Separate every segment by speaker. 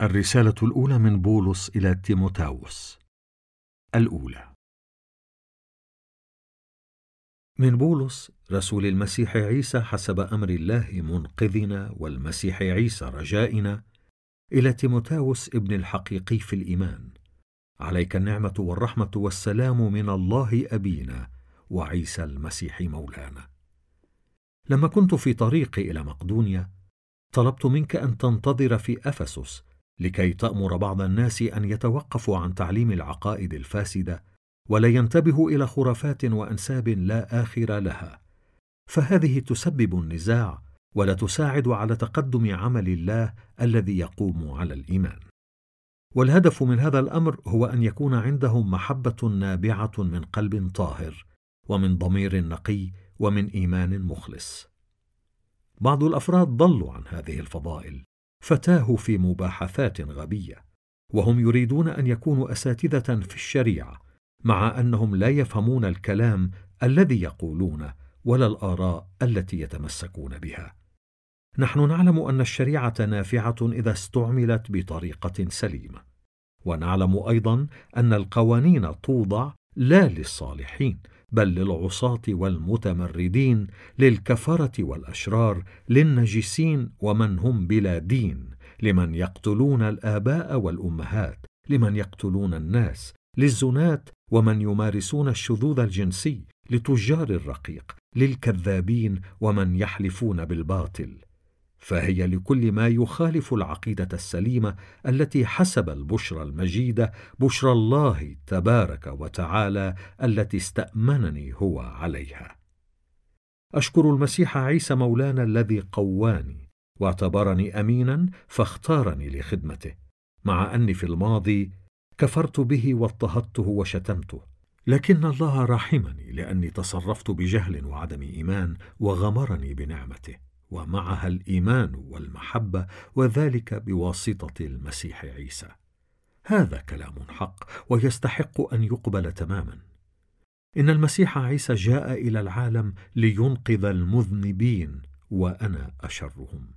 Speaker 1: الرسالة الأولى من بولس إلى تيموتاوس. الأولى. من بولس رسول المسيح عيسى حسب أمر الله منقذنا والمسيح عيسى رجائنا إلى تيموتاوس ابن الحقيقي في الإيمان. عليك النعمة والرحمة والسلام من الله أبينا وعيسى المسيح مولانا. لما كنت في طريقي إلى مقدونيا طلبت منك أن تنتظر في أفسس لكي تأمر بعض الناس أن يتوقفوا عن تعليم العقائد الفاسدة ولا ينتبهوا إلى خرافات وأنساب لا آخر لها. فهذه تسبب النزاع ولا تساعد على تقدم عمل الله الذي يقوم على الإيمان. والهدف من هذا الأمر هو أن يكون عندهم محبة نابعة من قلب طاهر ومن ضمير نقي ومن إيمان مخلص. بعض الأفراد ضلوا عن هذه الفضائل فتاهوا في مباحثات غبية وهم يريدون أن يكونوا أساتذة في الشريعة مع أنهم لا يفهمون الكلام الذي يقولونه ولا الآراء التي يتمسكون بها. نحن نعلم أن الشريعة نافعة إذا استعملت بطريقة سليمة ونعلم أيضا أن القوانين توضع لا للصالحين بل للعصاة والمتمردين للكفرة والأشرار للنجسين ومن هم بلا دين لمن يقتلون الآباء والأمهات لمن يقتلون الناس للزناة ومن يمارسون الشذوذ الجنسي لتجار الرقيق للكذابين ومن يحلفون بالباطل. فهي لكل ما يخالف العقيدة السليمة التي حسب البشرى المجيدة بشرى الله تبارك وتعالى التي استأمنني هو عليها. أشكر المسيح عيسى مولانا الذي قواني واعتبرني امينا فاختارني لخدمته. مع أني في الماضي كفرت به واضطهدته وشتمته لكن الله رحمني لأني تصرفت بجهل وعدم إيمان وغمرني بنعمته. ومعها الإيمان والمحبة وذلك بواسطة المسيح عيسى. هذا كلام حق ويستحق أن يقبل تماما. إن المسيح عيسى جاء إلى العالم لينقذ المذنبين وأنا أشرهم.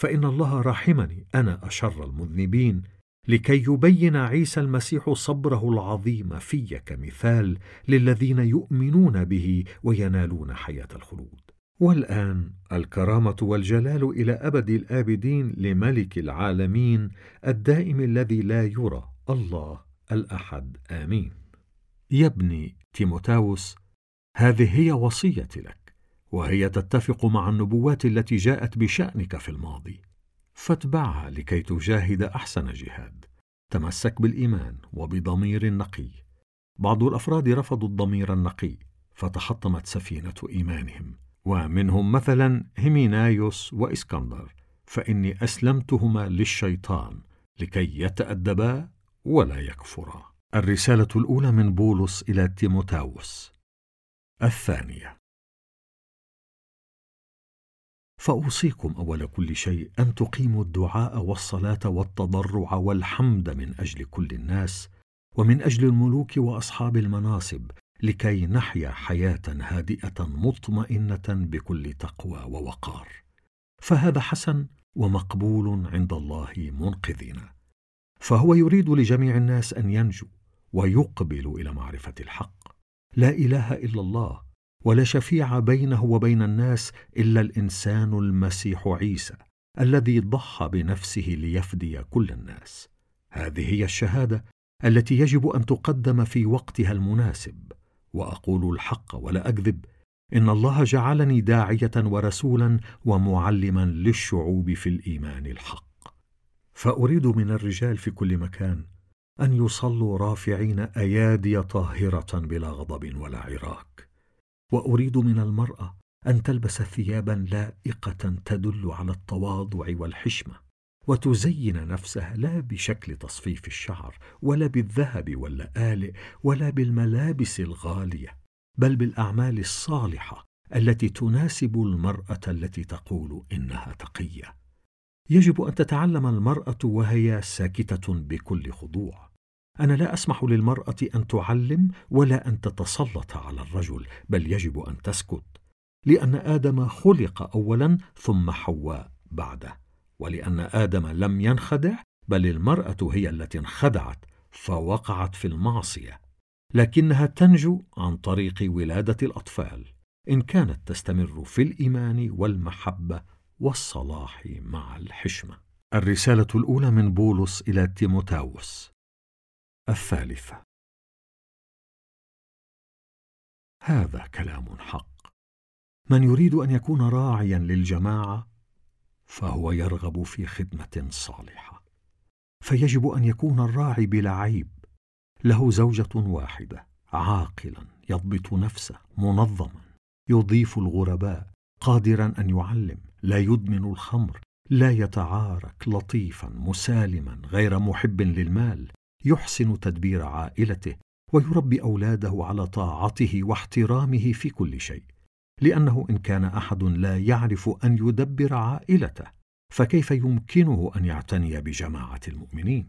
Speaker 1: فإن الله رحمني أنا أشر المذنبين لكي يبين عيسى المسيح صبره العظيم في كمثال للذين يؤمنون به وينالون حياة الخلود. والآن الكرامة والجلال إلى أبد الآبدين لملك العالمين الدائم الذي لا يرى الله الأحد. آمين. يا ابني تيموتاوس هذه هي وصيتي لك وهي تتفق مع النبوات التي جاءت بشأنك في الماضي. فاتبعها لكي تجاهد أحسن جهاد. تمسك بالإيمان وبضمير نقي بعض الأفراد رفضوا الضمير النقي فتحطمت سفينة إيمانهم. ومنهم مثلا هيمينايوس وإسكندر فإني أسلمتهما للشيطان لكي يتأدبا ولا يكفرا. الرسالة الأولى من بولس إلى تيموتاوس. الثانية. فأوصيكم أول كل شيء أن تقيموا الدعاء والصلاة والتضرع والحمد من أجل كل الناس ومن أجل الملوك وأصحاب المناصب لكي نحيا حياة هادئة مطمئنة بكل تقوى ووقار. فهذا حسن ومقبول عند الله منقذنا فهو يريد لجميع الناس أن ينجوا ويقبلوا إلى معرفة الحق. لا إله إلا الله ولا شفيع بينه وبين الناس إلا الإنسان المسيح عيسى الذي ضحى بنفسه ليفدي كل الناس. هذه هي الشهادة التي يجب أن تقدم في وقتها المناسب. وأقول الحق ولا أكذب. إن الله جعلني داعية ورسولا ومعلما للشعوب في الإيمان الحق. فأريد من الرجال في كل مكان أن يصلوا رافعين أيادي طاهرة بلا غضب ولا عراك. وأريد من المرأة أن تلبس ثيابا لائقة تدل على التواضع والحشمة. وتزين نفسها لا بشكل تصفيف الشعر ولا بالذهب واللآلئ ولا بالملابس الغالية بل بالأعمال الصالحة التي تناسب المرأة التي تقول إنها تقية. يجب أن تتعلم المرأة وهي ساكتة بكل خضوع. أنا لا أسمح للمرأة أن تعلم ولا أن تتسلط على الرجل بل يجب أن تسكت لأن آدم خلق اولا ثم حواء بعده. ولأن آدم لم ينخدع بل المرأة هي التي انخدعت فوقعت في المعصية. لكنها تنجو عن طريق ولادة الأطفال. إن كانت تستمر في الإيمان والمحبة والصلاح مع الحشمة. الرسالة الأولى من بولس إلى تيموتاوس. الثالثة. هذا كلام حق. من يريد أن يكون راعيا للجماعة فهو يرغب في خدمة صالحة. فيجب أن يكون الراعي بلا عيب. له زوجة واحدة عاقلا يضبط نفسه منظما يضيف الغرباء قادرا أن يعلم لا يدمن الخمر لا يتعارك لطيفا مسالما غير محب للمال يحسن تدبير عائلته ويربي أولاده على طاعته واحترامه في كل شيء. لأنه إن كان أحد لا يعرف أن يدبر عائلته فكيف يمكنه أن يعتني بجماعة المؤمنين؟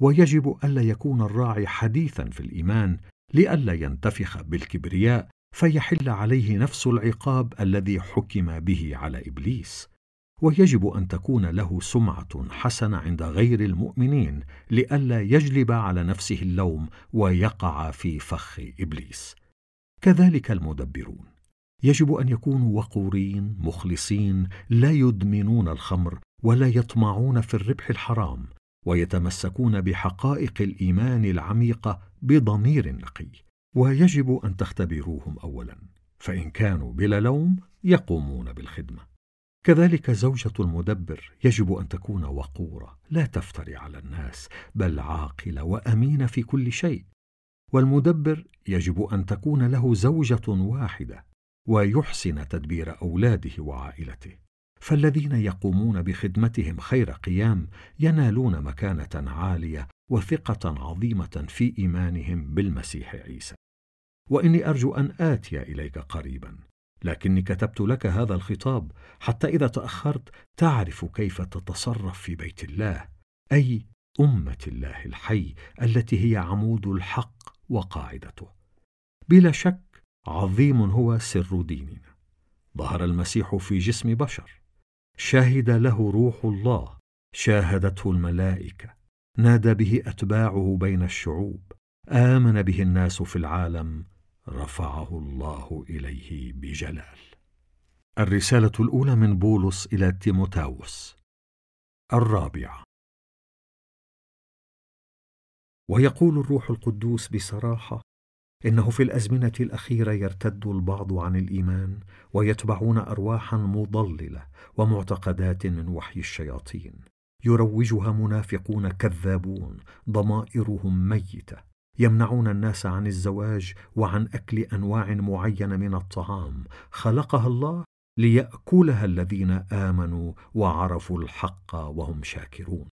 Speaker 1: ويجب ألا يكون الراعي حديثا في الإيمان لئلا ينتفخ بالكبرياء فيحل عليه نفس العقاب الذي حكم به على إبليس. ويجب أن تكون له سمعة حسنة عند غير المؤمنين لئلا يجلب على نفسه اللوم ويقع في فخ إبليس. كذلك المدبرون. يجب أن يكونوا وقورين مخلصين لا يدمنون الخمر ولا يطمعون في الربح الحرام ويتمسكون بحقائق الإيمان العميقة بضمير نقي. ويجب أن تختبروهم اولا فإن كانوا بلا لوم يقومون بالخدمة. كذلك زوجة المدبر يجب أن تكون وقورة لا تفتري على الناس بل عاقلة وأمينة في كل شيء. والمدبر يجب أن تكون له زوجة واحدة ويحسن تدبير أولاده وعائلته. فالذين يقومون بخدمتهم خير قيام ينالون مكانة عالية وثقة عظيمة في إيمانهم بالمسيح عيسى. وإني أرجو أن آتي إليك قريبا لكني كتبت لك هذا الخطاب حتى إذا تأخرت تعرف كيف تتصرف في بيت الله أي أمة الله الحي التي هي عمود الحق وقاعدته. بلا شك عظيم هو سر ديننا. ظهر المسيح في جسم بشر. شهد له روح الله. شاهدته الملائكة. نادى به أتباعه بين الشعوب. آمن به الناس في العالم. رفعه الله إليه بجلال. الرسالة الأولى من بولس إلى تيموتاوس. الرابعة. ويقول الروح القدوس بصراحة إنه في الأزمنة الأخيرة يرتد البعض عن الإيمان ويتبعون أرواحا مضللة ومعتقدات من وحي الشياطين. يروجها منافقون كذابون ضمائرهم ميتة. يمنعون الناس عن الزواج وعن أكل أنواع معينة من الطعام. خلقها الله ليأكلها الذين آمنوا وعرفوا الحق وهم شاكرون.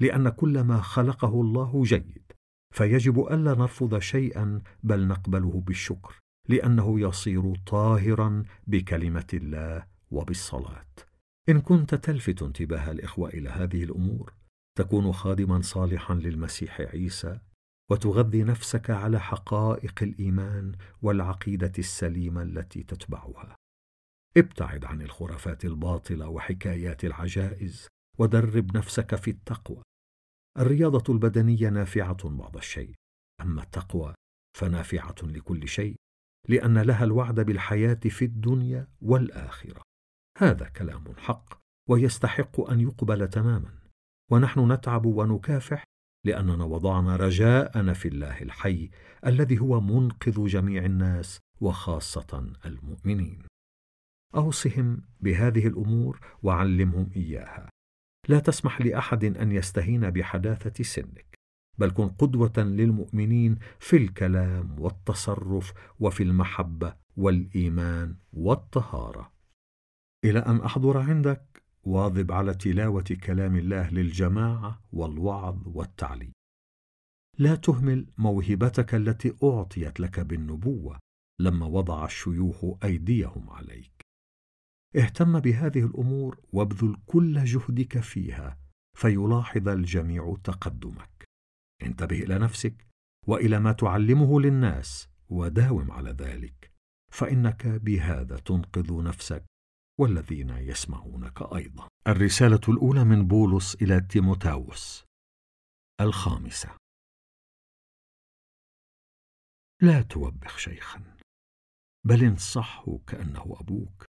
Speaker 1: لأن كل ما خلقه الله جيد. فيجب ألا نرفض شيئا بل نقبله بالشكر لأنه يصير طاهرا بكلمة الله وبالصلاة. إن كنت تلفت انتباه الإخوة إلى هذه الأمور تكون خادما صالحا للمسيح عيسى وتغذي نفسك على حقائق الإيمان والعقيدة السليمة التي تتبعها. ابتعد عن الخرافات الباطلة وحكايات العجائز ودرب نفسك في التقوى. الرياضة البدنية نافعة بعض الشيء أما التقوى فنافعة لكل شيء لأن لها الوعد بالحياة في الدنيا والآخرة. هذا كلام حق ويستحق أن يقبل تماما. ونحن نتعب ونكافح لأننا وضعنا رجاءنا في الله الحي الذي هو منقذ جميع الناس وخاصة المؤمنين. أوصهم بهذه الأمور وعلمهم إياها. لا تسمح لأحد أن يستهين بحداثة سنك بل كن قدوة للمؤمنين في الكلام والتصرف وفي المحبة والإيمان والطهارة. إلى أن أحضر عندك واظب على تلاوة كلام الله للجماعة والوعظ والتعليم. لا تهمل موهبتك التي أعطيت لك بالنبوة لما وضع الشيوخ أيديهم عليك. اهتم بهذه الأمور وابذل كل جهدك فيها فيلاحظ الجميع تقدمك. انتبه إلى نفسك وإلى ما تعلمه للناس وداوم على ذلك فإنك بهذا تنقذ نفسك والذين يسمعونك أيضا. الرسالة الأولى من بولس إلى تيموتاوس. الخامسة. لا توبخ شيخا بل انصحه كأنه أبوك.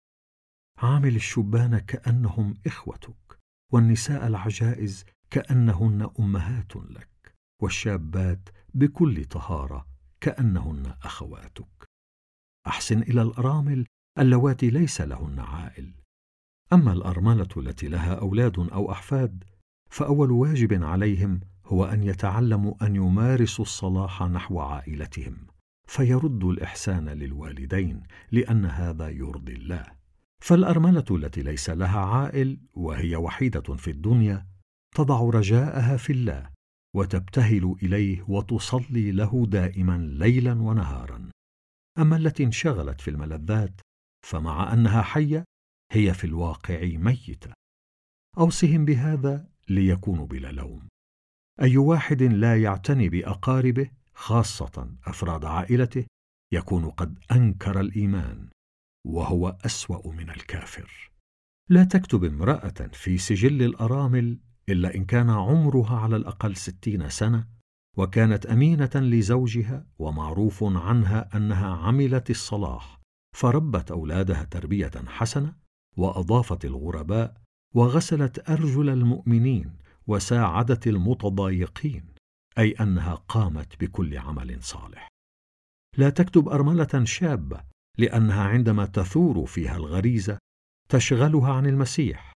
Speaker 1: عامل الشبان كأنهم إخوتك والنساء العجائز كأنهن أمهات لك والشابات بكل طهارة كأنهن أخواتك. أحسن إلى الأرامل اللواتي ليس لهن عائل. أما الأرملة التي لها أولاد أو أحفاد فأول واجب عليهم هو أن يتعلموا أن يمارسوا الصلاح نحو عائلتهم فيردوا الإحسان للوالدين لأن هذا يرضي الله. فالأرملة التي ليس لها عائل وهي وحيدة في الدنيا تضع رجاءها في الله وتبتهل إليه وتصلي له دائما ليلا ونهارا. أما التي انشغلت في الملذات فمع أنها حية هي في الواقع ميتة. أوصهم بهذا ليكونوا بلا لوم. أي واحد لا يعتني بأقاربه خاصة أفراد عائلته يكون قد أنكر الإيمان. وهو أسوأ من الكافر. لا تكتب امرأة في سجل الأرامل إلا إن كان عمرها على الأقل ستين سنة وكانت أمينة لزوجها ومعروف عنها أنها عملت الصلاح فربت أولادها تربية حسنة وأضافت الغرباء وغسلت أرجل المؤمنين وساعدت المتضايقين أي أنها قامت بكل عمل صالح. لا تكتب أرملة شابة لأنها عندما تثور فيها الغريزة تشغلها عن المسيح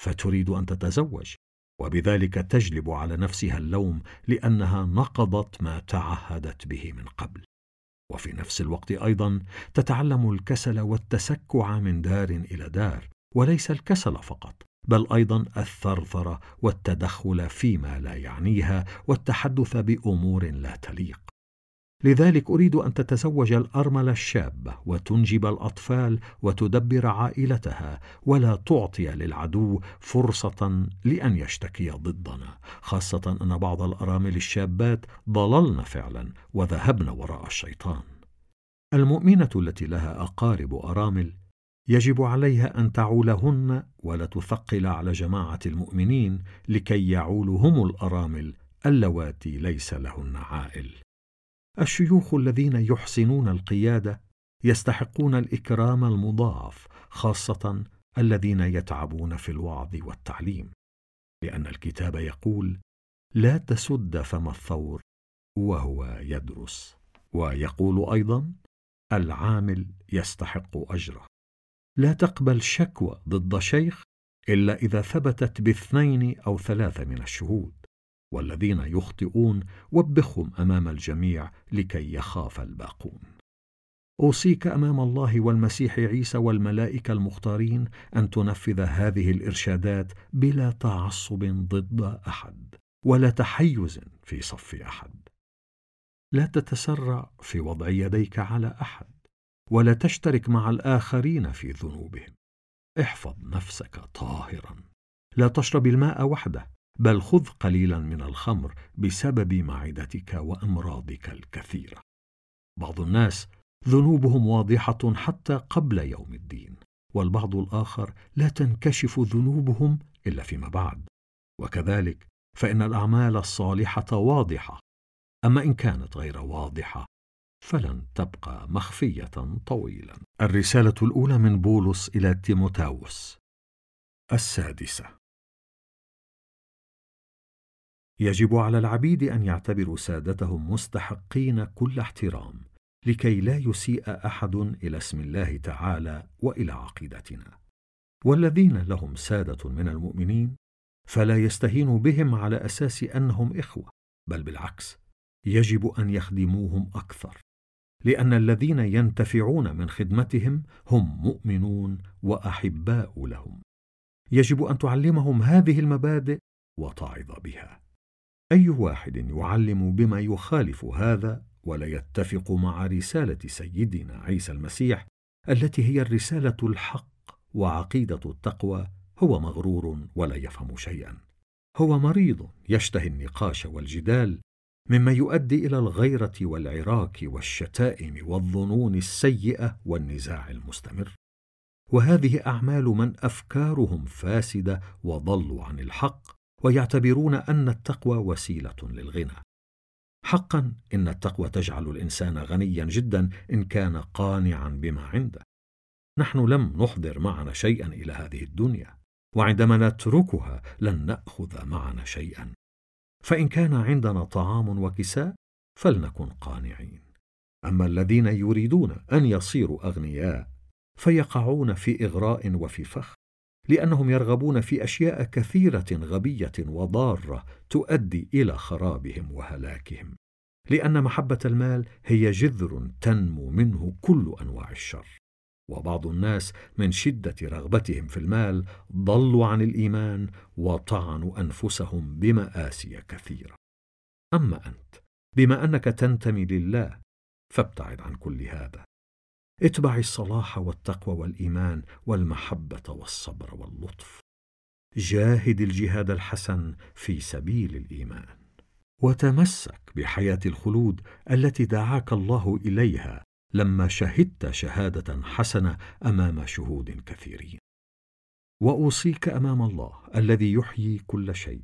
Speaker 1: فتريد أن تتزوج وبذلك تجلب على نفسها اللوم لأنها نقضت ما تعهدت به من قبل. وفي نفس الوقت أيضا تتعلم الكسل والتسكع من دار إلى دار وليس الكسل فقط بل أيضا الثرثرة والتدخل فيما لا يعنيها والتحدث بأمور لا تليق. لذلك أريد أن تتزوج الأرملة الشابه وتنجب الأطفال وتدبر عائلتها ولا تعطي للعدو فرصة لأن يشتكي ضدنا خاصة أن بعض الأرامل الشابات ضللن فعلا وذهبن وراء الشيطان. المؤمنة التي لها أقارب أرامل يجب عليها أن تعولهن ولا تثقل على جماعة المؤمنين لكي يعولوا هم الأرامل اللواتي ليس لهن عائل. الشيوخ الذين يحسنون القيادة يستحقون الإكرام المضاعف خاصة الذين يتعبون في الوعظ والتعليم. لأن الكتاب يقول لا تسد فم الثور وهو يدرس ويقول أيضا العامل يستحق أجره لا تقبل شكوى ضد شيخ إلا إذا ثبتت باثنين أو ثلاثة من الشهود. والذين يخطئون وبخهم أمام الجميع لكي يخاف الباقون. أوصيك أمام الله والمسيح عيسى والملائكة المختارين أن تنفذ هذه الإرشادات بلا تعصب ضد أحد ولا تحيز في صف أحد. لا تتسرع في وضع يديك على أحد ولا تشترك مع الآخرين في ذنوبهم. احفظ نفسك طاهرا. لا تشرب الماء وحده. بل خذ قليلا من الخمر بسبب معدتك وأمراضك الكثيرة. بعض الناس ذنوبهم واضحة حتى قبل يوم الدين والبعض الآخر لا تنكشف ذنوبهم إلا فيما بعد. وكذلك فإن الأعمال الصالحة واضحة. أما إن كانت غير واضحة فلن تبقى مخفية طويلا. الرسالة الأولى من بولس إلى تيموتاوس السادسة. يجب على العبيد أن يعتبروا سادتهم مستحقين كل احترام لكي لا يسيء أحد إلى اسم الله تعالى وإلى عقيدتنا. والذين لهم سادة من المؤمنين فلا يستهين بهم على أساس أنهم إخوة بل بالعكس يجب أن يخدموهم أكثر لأن الذين ينتفعون من خدمتهم هم مؤمنون وأحباء لهم. يجب أن تعلمهم هذه المبادئ وتعظ بها. أي واحد يعلم بما يخالف هذا ولا يتفق مع رسالة سيدنا عيسى المسيح التي هي الرسالة الحق وعقيدة التقوى هو مغرور ولا يفهم شيئا. هو مريض يشتهي النقاش والجدال مما يؤدي إلى الغيرة والعراك والشتائم والظنون السيئة والنزاع المستمر. وهذه أعمال من أفكارهم فاسدة وضلوا عن الحق ويعتبرون أن التقوى وسيلة للغنى. حقا إن التقوى تجعل الإنسان غنيا جدا إن كان قانعا بما عنده. نحن لم نحضر معنا شيئا إلى هذه الدنيا وعندما نتركها لن نأخذ معنا شيئا. فإن كان عندنا طعام وكساء فلنكن قانعين. أما الذين يريدون أن يصيروا أغنياء فيقعون في إغراء وفي فخ لأنهم يرغبون في أشياء كثيرة غبية وضارة تؤدي إلى خرابهم وهلاكهم لأن محبة المال هي جذر تنمو منه كل أنواع الشر. وبعض الناس من شدة رغبتهم في المال ضلوا عن الإيمان وطعنوا أنفسهم بمآسي كثيرة. أما أنت بما أنك تنتمي لله فابتعد عن كل هذا. اتبع الصلاح والتقوى والإيمان والمحبة والصبر واللطف. جاهد الجهاد الحسن في سبيل الإيمان. وتمسك بحياة الخلود التي دعاك الله إليها لما شهدت شهادة حسنة أمام شهود كثيرين. وأوصيك أمام الله الذي يحيي كل شيء.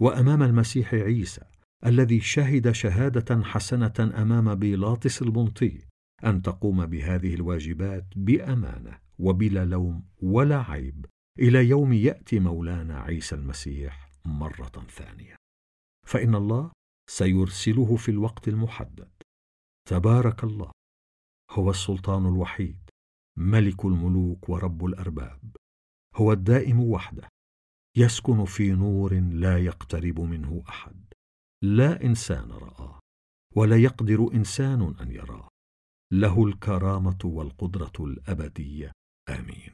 Speaker 1: وأمام المسيح عيسى الذي شهد شهادة حسنة أمام بيلاطس البنطي أن تقوم بهذه الواجبات بأمانة وبلا لوم ولا عيب. إلى يوم يأتي مولانا عيسى المسيح مرة ثانية. فإن الله سيرسله في الوقت المحدد. تبارك الله هو السلطان الوحيد ملك الملوك ورب الأرباب هو الدائم وحده يسكن في نور لا يقترب منه أحد لا إنسان رآه ولا يقدر إنسان أن يراه. له الكرامة والقدرة الأبدية. آمين.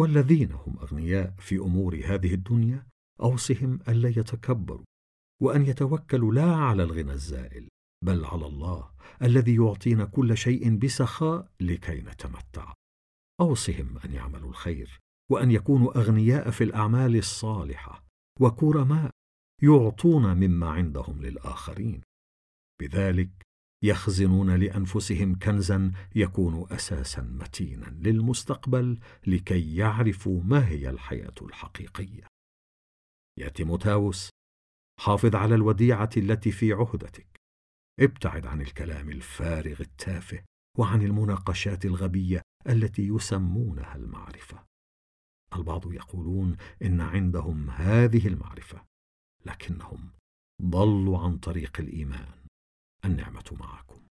Speaker 1: والذين هم أغنياء في أمور هذه الدنيا اوصهم الا يتكبروا وأن يتوكلوا لا على الغنى الزائل بل على الله الذي يعطينا كل شيء بسخاء لكي نتمتع. اوصهم أن يعملوا الخير وأن يكونوا أغنياء في الأعمال الصالحة وكرماء يعطون مما عندهم للآخرين. بذلك يخزنون لأنفسهم كنزا يكون أساسا متينا للمستقبل لكي يعرفوا ما هي الحياة الحقيقية. يا تيموتاوس حافظ على الوديعة التي في عهدتك. ابتعد عن الكلام الفارغ التافه وعن المناقشات الغبية التي يسمونها المعرفة. البعض يقولون إن عندهم هذه المعرفة لكنهم ضلوا عن طريق الإيمان. النعمة معكم.